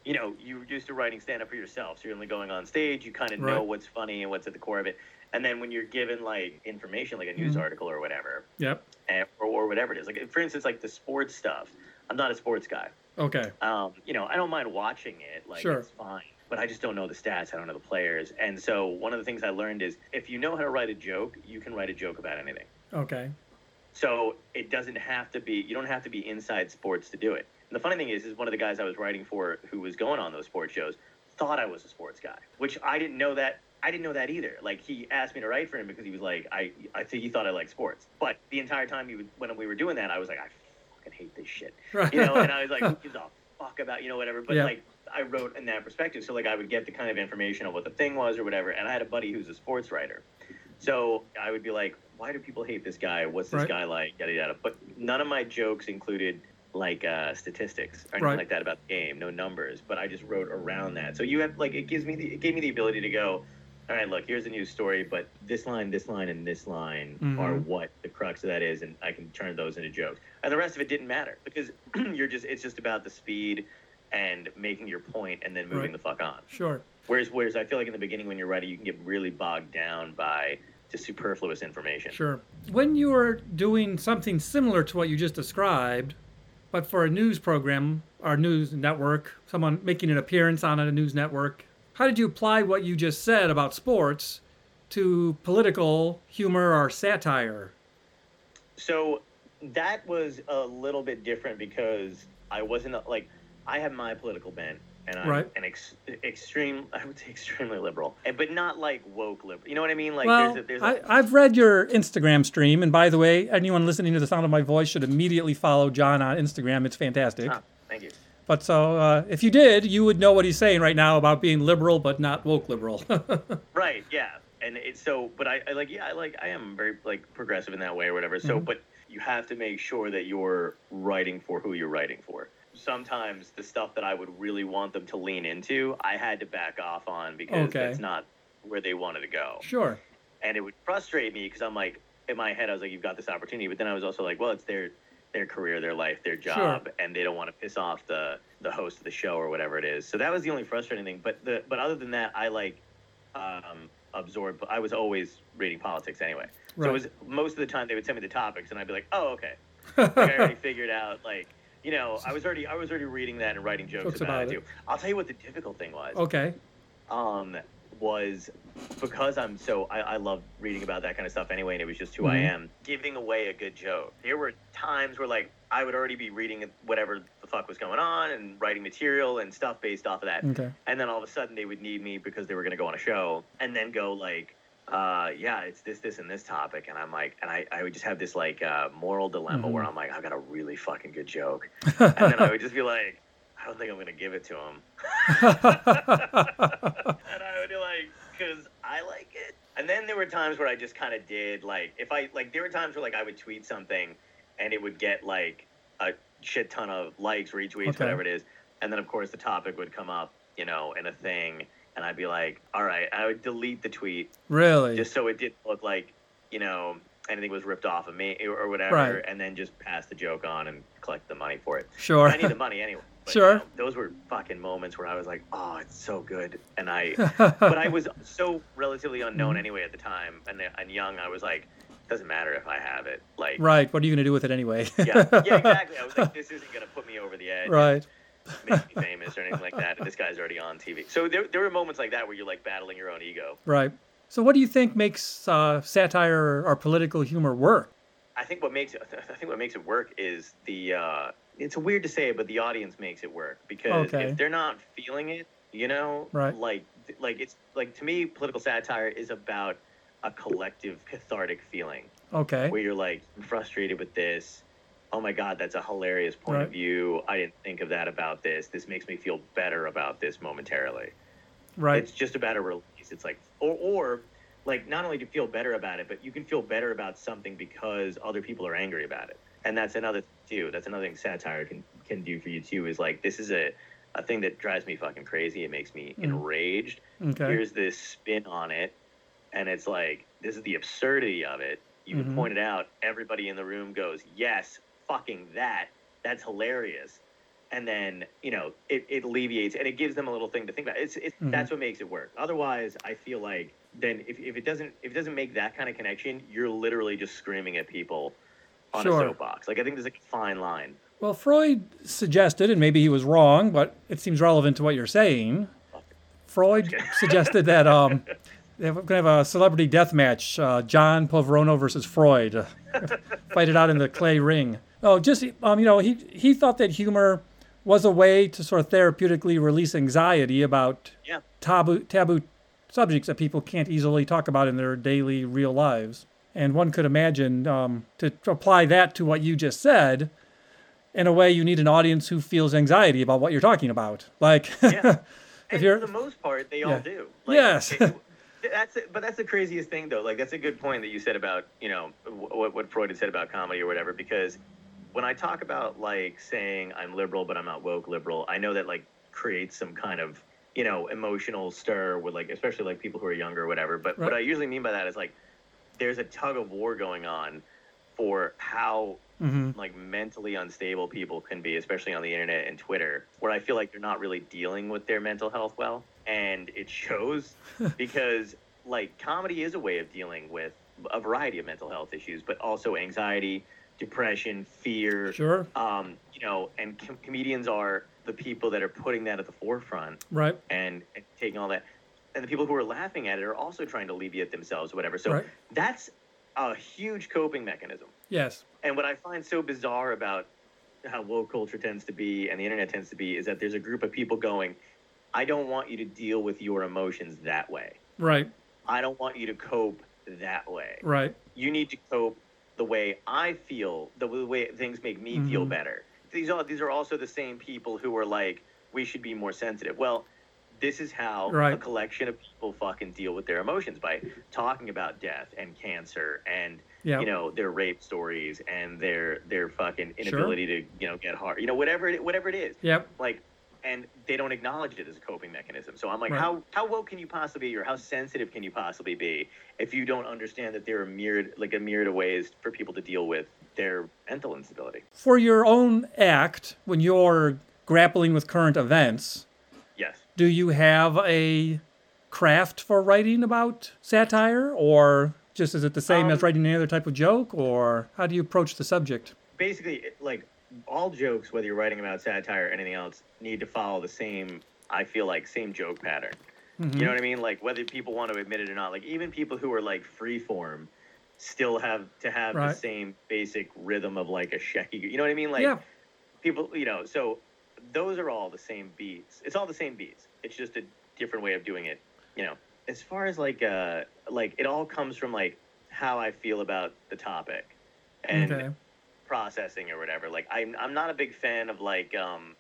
you know, you're used to writing stand up for yourself. So you're only going on stage, you kind of know what's funny and what's at the core of it. And then when you're given like information, like a news Mhm. article or whatever, yep, and, or, or whatever it is, like for instance, like the sports stuff. I'm not a sports guy. okay, Um, you know, I don't mind watching it. Like Sure. it's fine. But I just don't know the stats. I don't know the players. And so one of the things I learned is if you know how to write a joke, you can write a joke about anything. okay, So it doesn't have to be. You don't have to be inside sports to do it. And the funny thing is, is one of the guys I was writing for, who was going on those sports shows, thought I was a sports guy, which I didn't know that. I didn't know that either. Like he asked me to write for him because he was like, I, I think he thought I liked sports. But the entire time he would, when we were doing that, I was like, I fucking hate this shit, right. you know. And I was like, who gives a fuck about you know whatever. But Yeah. like I wrote in that perspective, so like I would get the kind of information of what the thing was or whatever. And I had a buddy who's a sports writer, so I would be like, why do people hate this guy? What's this Right. guy like? Yada yada. But none of my jokes included like uh, statistics or anything Right. like that about the game. No numbers. But I just wrote around that. So you have like it gives me the it gave me the ability to go. All right, look, here's a news story, but this line, this line, and this line Mhm. are what the crux of that is, and I can turn those into jokes. And the rest of it didn't matter because you're just it's just about the speed and making your point and then moving Right. the fuck on. sure. Whereas, whereas I feel like in the beginning when you're writing, you can get really bogged down by just superfluous information. Sure. When you're doing something similar to what you just described, but for a news program or news network, someone making an appearance on a news network, how did you apply what you just said about sports to political humor or satire? So that was a little bit different because I wasn't like I have my political bent. And I'm Right. an ex- extreme, I would say extremely liberal, but not like woke liberal. You know what I mean? Like well, there's a, there's I, a, I've read your Instagram stream, and by the way, anyone listening to the sound of my voice should immediately follow John on Instagram. It's fantastic. Ah, thank you. But so, uh, if you did, you would know what he's saying right now about being liberal but not woke liberal. Right, yeah. And it's so, but I, I like, yeah, I like, I am very like progressive in that way or whatever. So, Mhm. but you have to make sure that you're writing for who you're writing for. Sometimes the stuff that I would really want them to lean into, I had to back off on because Okay. that's not where they wanted to go. sure. And it would frustrate me because I'm like, in my head, I was like, you've got this opportunity. But then I was also like, well, it's their their career, their life, their job, and they don't want to piss off the the host of the show or whatever it is. So that was the only frustrating thing. But the but other than that, I like um, absorbed. I was always reading politics anyway. So it was most of the time they would send me the topics, and I'd be like, oh, okay. Like I already figured out like. You know, I was already I was already reading that and writing jokes, Jokes about, about it too. I'll tell you what the difficult thing was okay. um, was because I'm so I, I love reading about that kind of stuff anyway, and it was just who I Mhm. am. Giving away a good joke. There were times where like I would already be reading whatever the fuck was going on and writing material and stuff based off of that, Okay. and then all of a sudden they would need me because they were going to go on a show, and then go like. Uh, yeah, it's this, this, and this topic, and I'm like, and I, I would just have this like uh, moral dilemma Mhm. where I'm like, I've got a really fucking good joke, and then I would just be like, I don't think I'm gonna give it to him, and I would be like, because I like it. And then there were times where I just kind of did like, if I like, there were times where like I would tweet something, and it would get like a shit ton of likes, retweets, Okay. whatever it is, and then of course the topic would come up, you know, in a thing, and I'd be like, all right, I would delete the tweet really? just so it didn't look like, you know, anything was ripped off of me or, whatever, Right. and then just pass the joke on and collect the money for it. sure. I need the money anyway. But, Sure. you know, those were fucking moments where I was like, oh, it's so good. And I, but I was so relatively unknown Mhm. anyway at the time and, and young. I was like, doesn't matter if I have it. Like, right. What are you going to do with it anyway? yeah, yeah, exactly. I was like, this isn't gonna put me over the edge. right. Make me famous or anything like that. And this guy's already on TV. So there, there were moments like that where you're like battling your own ego. Right. So, what do you think makes uh, satire or political humor work? I think what makes it, I think what makes it work is the. Uh, it's weird to say, but the audience makes it work because Okay. if they're not feeling it, you know, Right. like like it's like to me, political satire is about a collective cathartic feeling Okay. where you're like frustrated with this. Oh my god, that's a hilarious point Right. of view. I didn't think of that about this. This makes me feel better about this momentarily. Right. It's just about a release. It's like, or, or like, not only to feel better about it, but you can feel better about something because other people are angry about it. And that's another thing too. That's another thing satire can can do for you too. Is like, this is a a thing that drives me fucking crazy. It makes me Mhm. enraged. Okay. Here's this spin on it, and it's like, this is the absurdity of it. You Mhm. point it out. Everybody in the room goes, yes, fucking that. That's hilarious. And then you know it, it alleviates and it gives them a little thing to think about. It's, it's Mhm. that's what makes it work. Otherwise, I feel like then if, if it doesn't if it doesn't make that kind of connection, you're literally just screaming at people on Sure. a soapbox. Like I think there's like a fine line. Well, Freud suggested, and maybe he was wrong, but it seems relevant to what you're saying. Freud suggested that um, we're going to have a celebrity death match uh, John Poveromo versus Freud. uh, Fight it out in the clay ring. Oh, just, um, you know, he, he thought that humor was a way to sort of therapeutically release anxiety about Yeah. taboo, taboo subjects that people can't easily talk about in their daily real lives. And one could imagine um, to, to apply that to what you just said, in a way, you need an audience who feels anxiety about what you're talking about. Like, Yeah. if you're, for the most part, they Yeah. all do. Like, Yes. it- that's but that's the craziest thing though. Like that's a good point that you said about you know wh- what what Freud had said about comedy or whatever. Because when I talk about like saying I'm liberal but I'm not woke liberal, I know that like creates some kind of you know emotional stir with like especially like people who are younger or whatever. But what I usually mean by that is like there's a tug of war going on for how Mhm. like mentally unstable people can be, especially on the internet and Twitter, where I feel like they're not really dealing with their mental health well, and it shows because like comedy is a way of dealing with a variety of mental health issues, but also anxiety, depression, fear. sure, Um, you know, and com- comedians are the people that are putting that at the forefront right, and, and taking all that. And the people who are laughing at it are also trying to alleviate themselves, or whatever. So right, that's a huge coping mechanism. yes, And what I find so bizarre about how woke culture tends to be and the internet tends to be is that there's a group of people going, I don't want you to deal with your emotions that way. right, I don't want you to cope that way. right, You need to cope the way I feel, the way things make me feel Mhm. better. These are these are also the same people who are like, we should be more sensitive. Well, this is how a collection of people fucking deal with their emotions by talking about death and cancer and yeah, you know their rape stories and their their fucking inability to you know get hard you know whatever it whatever it is yep, like and they don't acknowledge it as a coping mechanism so i'm like Right. how how woke can you possibly be or how sensitive can you possibly be if you don't understand that there are myriad like a myriad of ways for people to deal with their mental instability For your own act, when you're grappling with current events, yes do you have a craft for writing about satire, or just is it the same as Um, writing any other type of joke, or how do you approach the subject? basically like all jokes whether you're writing about satire or anything else need to follow the same i feel like same joke pattern Mhm. You know what I mean? Like whether people want to admit it or not, like even people who are like freeform still have to have the same basic rhythm of like a shaky. You know what I mean? Like yeah, people, you know, so those are all the same beats. It's all the same beats. It's just a different way of doing it. You know, as far as like uh like it all comes from like how I feel about the topic and okay, processing or whatever. Like I'm I'm not a big fan of like um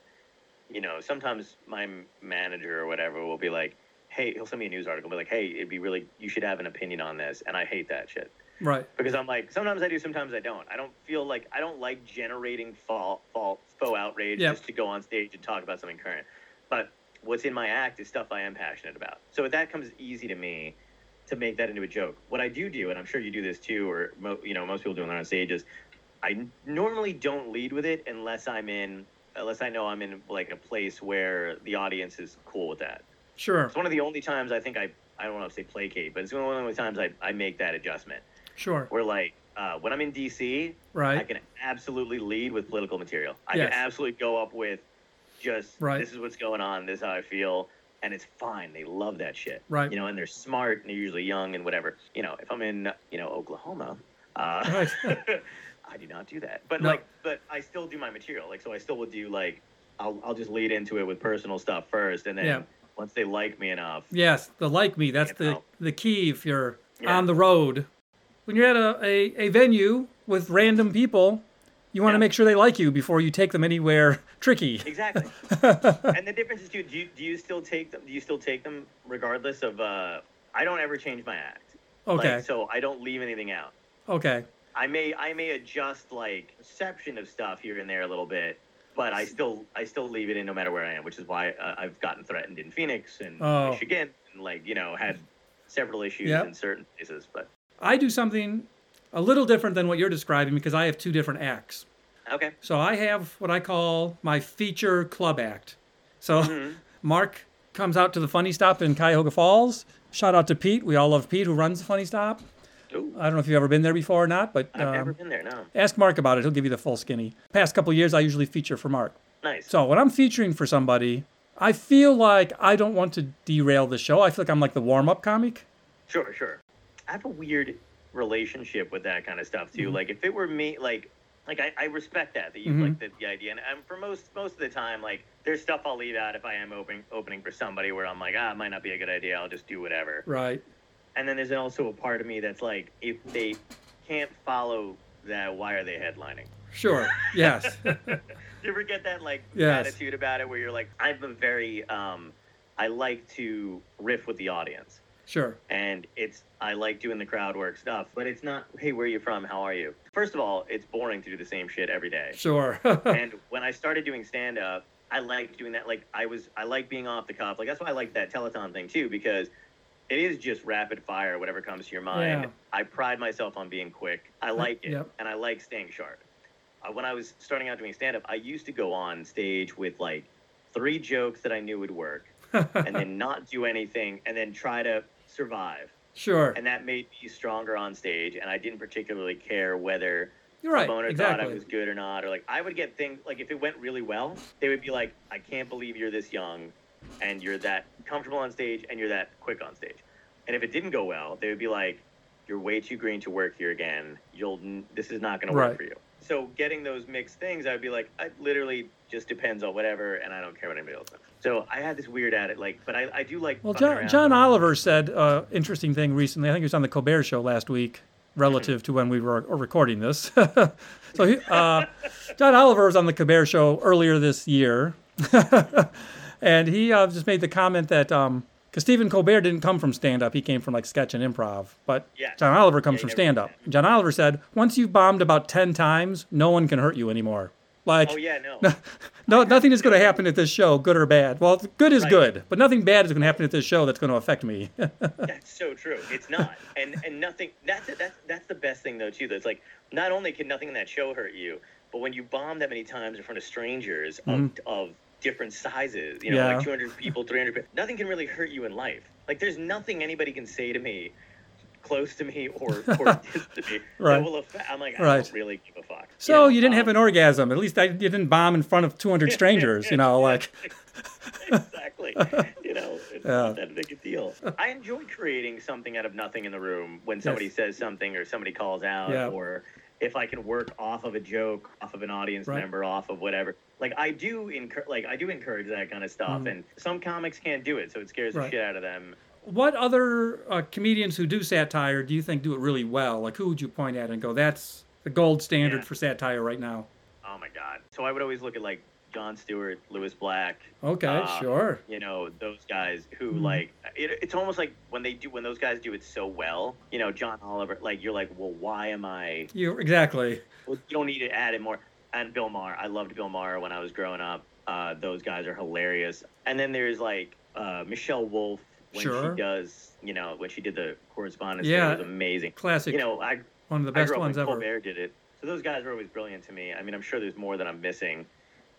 you know, sometimes my manager or whatever will be like, "Hey, he'll send me a news article, be like, "Hey, it'd be really you should have an opinion on this." And I hate that shit. right, Because I'm like, sometimes I do, sometimes I don't. I don't feel like I don't like generating fault, fault, faux outrage Yep. just to go on stage and talk about something current. But what's in my act is stuff I am passionate about. So that comes easy to me to make that into a joke. What I do do, and I'm sure you do this too, or mo- you know most people do when they're on stage, is I normally don't lead with it unless I'm in unless I know I'm in like a place where the audience is cool with that. Sure. It's one of the only times I think I I don't want to say placate, but it's one of the only times I, I make that adjustment. Sure. Where like uh, when I'm in DC, Right. I can absolutely lead with political material. I Yes. can absolutely go up with just Right. this is what's going on, this is how I feel, and it's fine. They love that shit. Right. You know, and they're smart and they're usually young and whatever. You know, if I'm in you know Oklahoma, uh, Right. I do not do that. But No. like, but I still do my material. Like, so I still will do like, I'll I'll just lead into it with personal stuff first, and then Yeah. once they like me enough, Yes, the like me. That's the know. the key if you're Yeah. on the road. When you're at a, a, a venue with random people, you want to make sure they like you before you take them anywhere tricky. Exactly. and the difference is, too, do you, do you still take them? Do you still take them regardless of? Uh, I don't ever change my act. Okay. Like, so I don't leave anything out. Okay. I may I may adjust like perception of stuff here and there a little bit, but I still I still leave it in no matter where I am, which is why uh, I've gotten threatened in Phoenix and Oh. Michigan, and like you know had several issues Yep. in certain places. But I do something a little different than what you're describing because I have two different acts. okay, So I have what I call my feature club act. So Mhm. Mark comes out to the Funny Stop in Cuyahoga Falls. Shout out to Pete. We all love Pete who runs the Funny Stop. Ooh, I don't know if you've ever been there before or not, but I've never um, been there. No, ask Mark about it. He'll give you the full skinny. Past couple years, I usually feature for Mark. nice. So when I'm featuring for somebody, I feel like I don't want to derail the show. I feel like I'm like the warm up comic. Sure, sure. I have a weird relationship with that kind of stuff too. Mhm. Like if it were me, like like I, I respect that that you Mhm. like the, the idea, and, and for most most of the time, like there's stuff I'll leave out if I am opening opening for somebody where I'm like, ah, it might not be a good idea. I'll just do whatever. Right. And then there's also a part of me that's like, if they can't follow that, why are they headlining? Sure. Yes. you ever get that like Yes. attitude about it where you're like, I'm a very um, I like to riff with the audience sure. and it's I like doing the crowd work stuff, but it's not. Hey, where are you from? How are you? First of all, it's boring to do the same shit every day. Sure. and when I started doing stand up, I liked doing that. Like I was, I like being off the cuff. Like that's why I like that telethon thing too, because it is just rapid fire, whatever comes to your mind. Yeah. I pride myself on being quick. I like it, Yep. and I like staying sharp. Uh, when I was starting out doing stand up, I used to go on stage with like three jokes that I knew would work, and then not do anything, and then try to survive sure. and that made me stronger on stage and i didn't particularly care whether You're right. boner thought i was good or not or like i would get things like if it went really well they would be like i can't believe you're this young and you're that comfortable on stage and you're that quick on stage. And if it didn't go well they would be like you're way too green to work here again. You'll n- this is not going to work for you. So getting those mixed things i would be like i literally just depends on whatever and i don't care what anybody else thinks so i had this weird at it like but i, I do like Well, John, John Oliver said uh, interesting thing recently. I think he was on the Colbert Show last week, relative to when we were recording this. so, he, uh, John Oliver was on the Colbert Show earlier this year, and he uh, just made the comment that because Stephen Colbert didn't come from stand up, he came from like sketch and improv, but. John Oliver comes Yeah, from stand up. John Oliver said, once you've bombed about ten times, no one can hurt you anymore. Like, oh yeah no no, nothing is going to happen at this show, good or bad. Well, good is Right. good, but nothing bad is going to happen at this show that's going to affect me. That's so true. It's not, and and nothing. That's. That's that's the best thing though too. That's like not only can nothing in that show hurt you, but when you bomb that many times in front of strangers of of different sizes, you know. Yeah. like 200 people, 300 people, nothing can really hurt you in life. Like there's nothing anybody can say to me, close to me or or distant to me Right. that will affect. I'm like, I Right. don't really give a fuck. so know, you didn't um, have an orgasm. At least I, you didn't bomb in front of 200 strangers. You know, like exactly. You know, it's Yeah. not that big a deal. I enjoy creating something out of nothing in the room when somebody Yes. says something or somebody calls out Yeah. or if I can work off of a joke, off of an audience Right. member, off of whatever. Like I do encourage, like I do encourage that kind of stuff, Mhm. and some comics can't do it, so it scares Right. the shit out of them. what other uh, comedians who do satire do you think do it really well? Like who would you point at and go, that's the gold standard Yeah. for satire right now? Oh my god! So I would always look at like Jon Stewart, Lewis Black, Okay, Uh, sure. you know those guys who Mhm. like it, it's almost like when they do when those guys do it so well you know john oliver like you're like well why am i You exactly. well, you don't need to add it more and bill maher i loved bill maher when i was growing up uh, those guys are hilarious and then there's like uh, michelle wolf when Sure. she does you know when she did the correspondence Yeah. it was amazing Classic. you know i one of the best ones when ever. Colbert did it. So those guys were always brilliant to me. I mean, I'm sure there's more that I'm missing,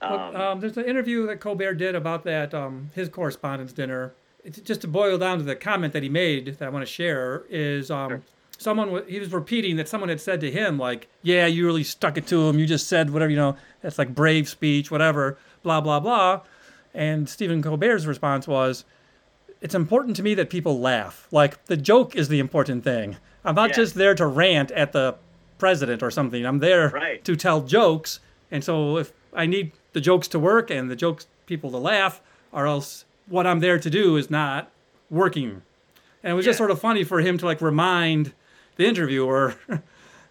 Well, um, there's an interview that Colbert did about that um, his correspondence dinner. It's just to boil down to the comment that he made that I want to share is um, Sure. someone he was repeating that someone had said to him like, "Yeah, you really stuck it to him. You just said whatever you know. That's like brave speech, whatever, blah blah blah." And Stephen Colbert's response was, "It's important to me that people laugh. Like the joke is the important thing. I'm not Yeah. just there to rant at the president or something. I'm there Right. to tell jokes. And so if I need the jokes to work and the jokes people to laugh, or else what I'm there to do is not working. And it was just sort of funny for him to like remind the interviewer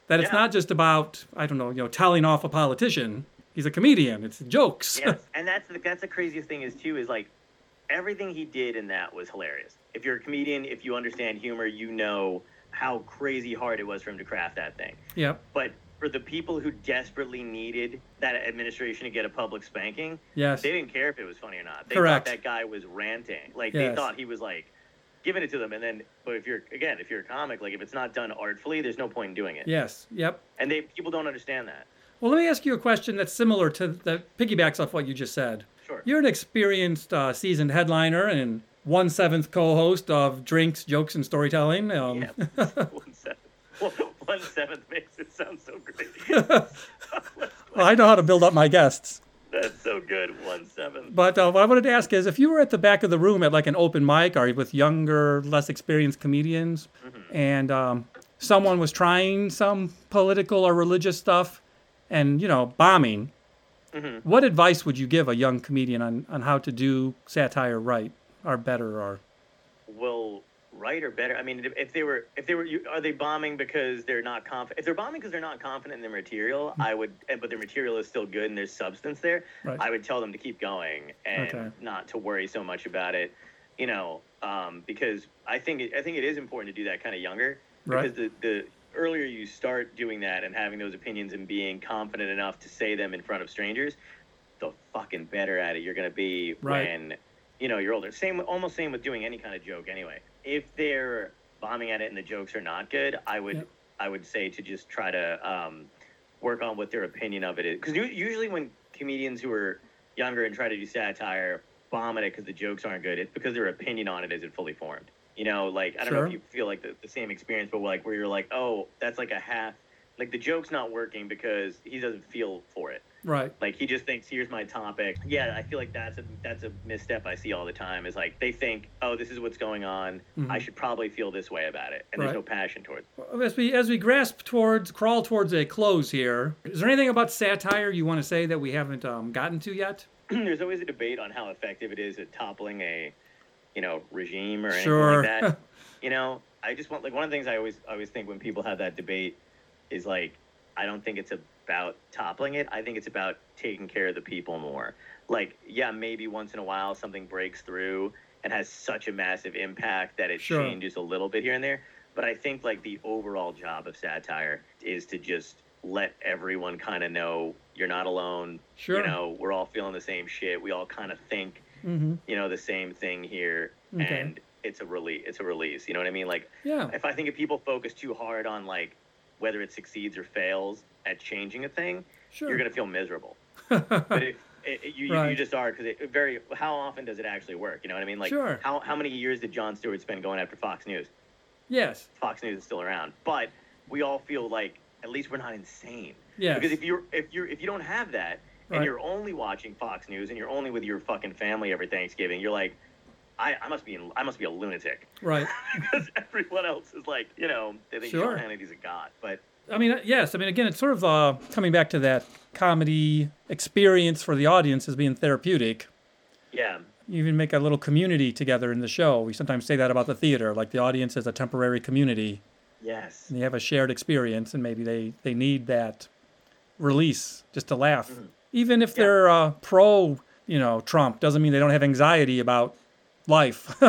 that it's Yeah. not just about I don't know, you know, telling off a politician. He's a comedian. It's jokes. yes, and that's the, that's the craziest thing is too is like everything he did in that was hilarious. If you're a comedian, if you understand humor, you know how crazy hard it was for him to craft that thing. yep. But for the people who desperately needed that administration to get a public spanking, Yes. they didn't care if it was funny or not. They Correct. thought that guy was ranting. Like Yes. they thought he was like giving it to them. And then, but if you're again, if you're a comic, like if it's not done artfully, there's no point in doing it. Yes. Yep. And they people don't understand that. Well, let me ask you a question that's similar to that piggybacks off what you just said. Sure. You're an experienced uh, seasoned headliner and one seventh co-host of Drinks, Jokes, and Storytelling. Um, Yeah. one seventh. Well, one seventh makes it sound so great. well, I know how to build up my guests. That's so good. One seventh. But uh, what I wanted to ask is, if you were at the back of the room at like an open mic, or with younger, less experienced comedians, and um, someone was trying some political or religious stuff, and you know, bombing, Mhm. what advice would you give a young comedian on on how to do satire right or better or? Well, right or better. I mean, if, if they were, if they were, you, are they bombing because they're not confident? If they're bombing because they're not confident in their material, I would, and- but their material is still good and there's substance there. Right. I would tell them to keep going and Okay. not to worry so much about it. You know, um, because I think it, I think it is important to do that kind of younger Right. because the the earlier you start doing that and having those opinions and being confident enough to say them in front of strangers, the fucking better at it you're gonna be Right. when you know you're older. Same, almost same with doing any kind of joke. Anyway, if they're bombing at it and the jokes are not good, I would Yep. I would say to just try to um, work on what their opinion of it is. Because usually when comedians who are younger and try to do satire bomb at it because the jokes aren't good, it's because their opinion on it isn't fully formed. You know, like I don't know if you feel like the, the same experience, but like where you're like, oh, that's like a half. Like the joke's not working because he doesn't feel for it. Right. Like he just thinks, here's my topic. Yeah, I feel like that's a that's a misstep I see all the time. Is like they think, oh, this is what's going on. Mhm. I should probably feel this way about it, and Right. there's no passion towards. it. As we as we grasp towards crawl towards a close here, is there anything about satire you want to say that we haven't um, gotten to yet? there's always a debate on how effective it is at toppling a, you know, regime or anything Sure. like that. you know, I just want like one of the things I always always think when people have that debate is like I don't think it's about toppling it. I think it's about taking care of the people more. Like, yeah, maybe once in a while something breaks through and has such a massive impact that it Sure. changes a little bit here and there. But I think like the overall job of satire is to just let everyone kind of know you're not alone. Sure. You know, we're all feeling the same shit. We all kind of think Mm-hmm. you know the same thing here Okay. and it's a release it's a release you know what i mean like Yeah. if i think if people focus too hard on like whether it succeeds or fails at changing a thing Sure. you're gonna feel miserable but if it, it- you, you, Right. you just are because it very how often does it actually work you know what i mean like Sure. how, how many years did jon stewart spend going after fox news yes. fox news is still around but we all feel like at least we're not insane Yes. because if you're if you're if you don't have that and Right. you're only watching Fox News and you're only with your fucking family every Thanksgiving, you're like, I, I must be in, I must be a lunatic right. because everyone else is like, you know, they think Sure. Sean Hannity's a god. But I mean, uh, yes. I mean, again, it's sort of uh, coming back to that comedy experience for the audience as being therapeutic. yeah, You even make a little community together in the show. We sometimes say that about the theater, like the audience is a temporary community. yes, and they have a shared experience and maybe they, they need that release just to laugh even if Mm-hmm. Yeah. they're uh, pro you know trump doesn't mean they don't have anxiety about life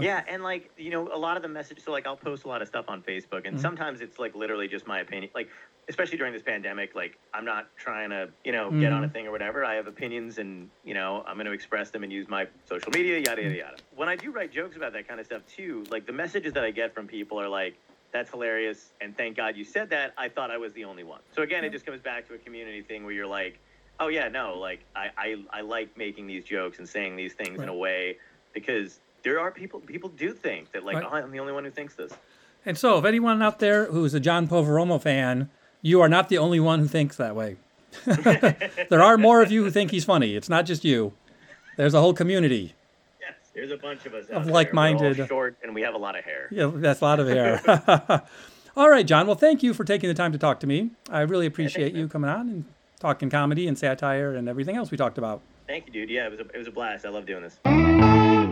yeah, and like you know, a lot of the message. So like, I'll post a lot of stuff on Facebook, Mm-hmm. and sometimes it's like literally just my opinion. Like, especially during this pandemic, like I'm not trying to you know get on a Mhm. thing or whatever. I have opinions, and you know I'm going to express them and use my social media, yada yada yada. When I do write jokes about that kind of stuff too, like the messages that I get from people are like. That's hilarious, and thank God you said that. I thought I was the only one. So again, it just comes back to a community thing where you're like, Oh yeah, no, like I, I, I like making these jokes and saying these things Right. in a way because there are people people do think that like Right. oh, I'm the only one who thinks this. And so, if anyone out there who's a John Poveromo fan, you are not the only one who thinks that way. there are more of you who think he's funny. It's not just you. There's a whole community. Yes, there's a bunch of us Of like-minded- short and we have a lot of hair. Yeah, that's a lot of hair. All right, John. Well, thank you for taking the time to talk to me. I really appreciate you coming on and talking comedy and satire and everything else we talked about. Thank you, dude. Yeah, it was a, it was a blast. I love doing this.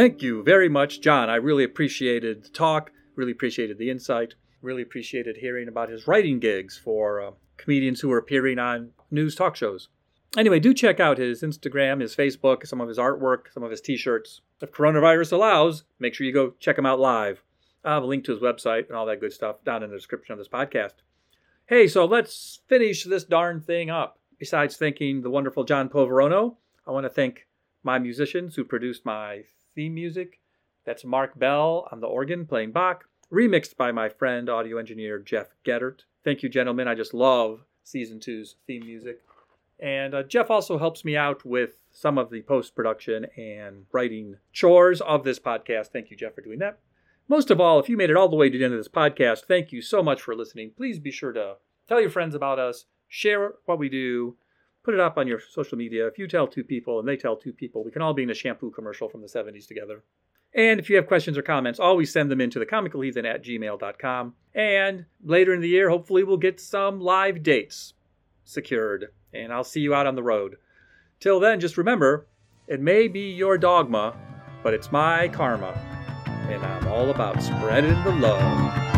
Thank you very much, John. I really appreciated the talk, really appreciated the insight, really appreciated hearing about his writing gigs for uh, comedians who are appearing on news talk shows. Anyway, do check out his Instagram, his Facebook, some of his artwork, some of his t shirts. If coronavirus allows, make sure you go check him out live. I'll have a link to his website and all that good stuff down in the description of this podcast. Hey, so let's finish this darn thing up. Besides thanking the wonderful John Poveromo, I want to thank my musicians who produced my theme music. That's Mark Bell on the organ playing Bach, remixed by my friend audio engineer Jeff Geddert. Thank you, gentlemen. I just love season two's theme music. And uh, Jeff also helps me out with some of the post production and writing chores of this podcast. Thank you, Jeff, for doing that. Most of all, if you made it all the way to the end of this podcast, thank you so much for listening. Please be sure to tell your friends about us, share what we do, put it up on your social media. If you tell two people and they tell two people, we can all be in a shampoo commercial from the 70s together. And if you have questions or comments, always send them into the comicalheathen at gmail.com. And later in the year, hopefully, we'll get some live dates secured. And I'll see you out on the road. Till then, just remember it may be your dogma, but it's my karma. And I'm all about spreading the love.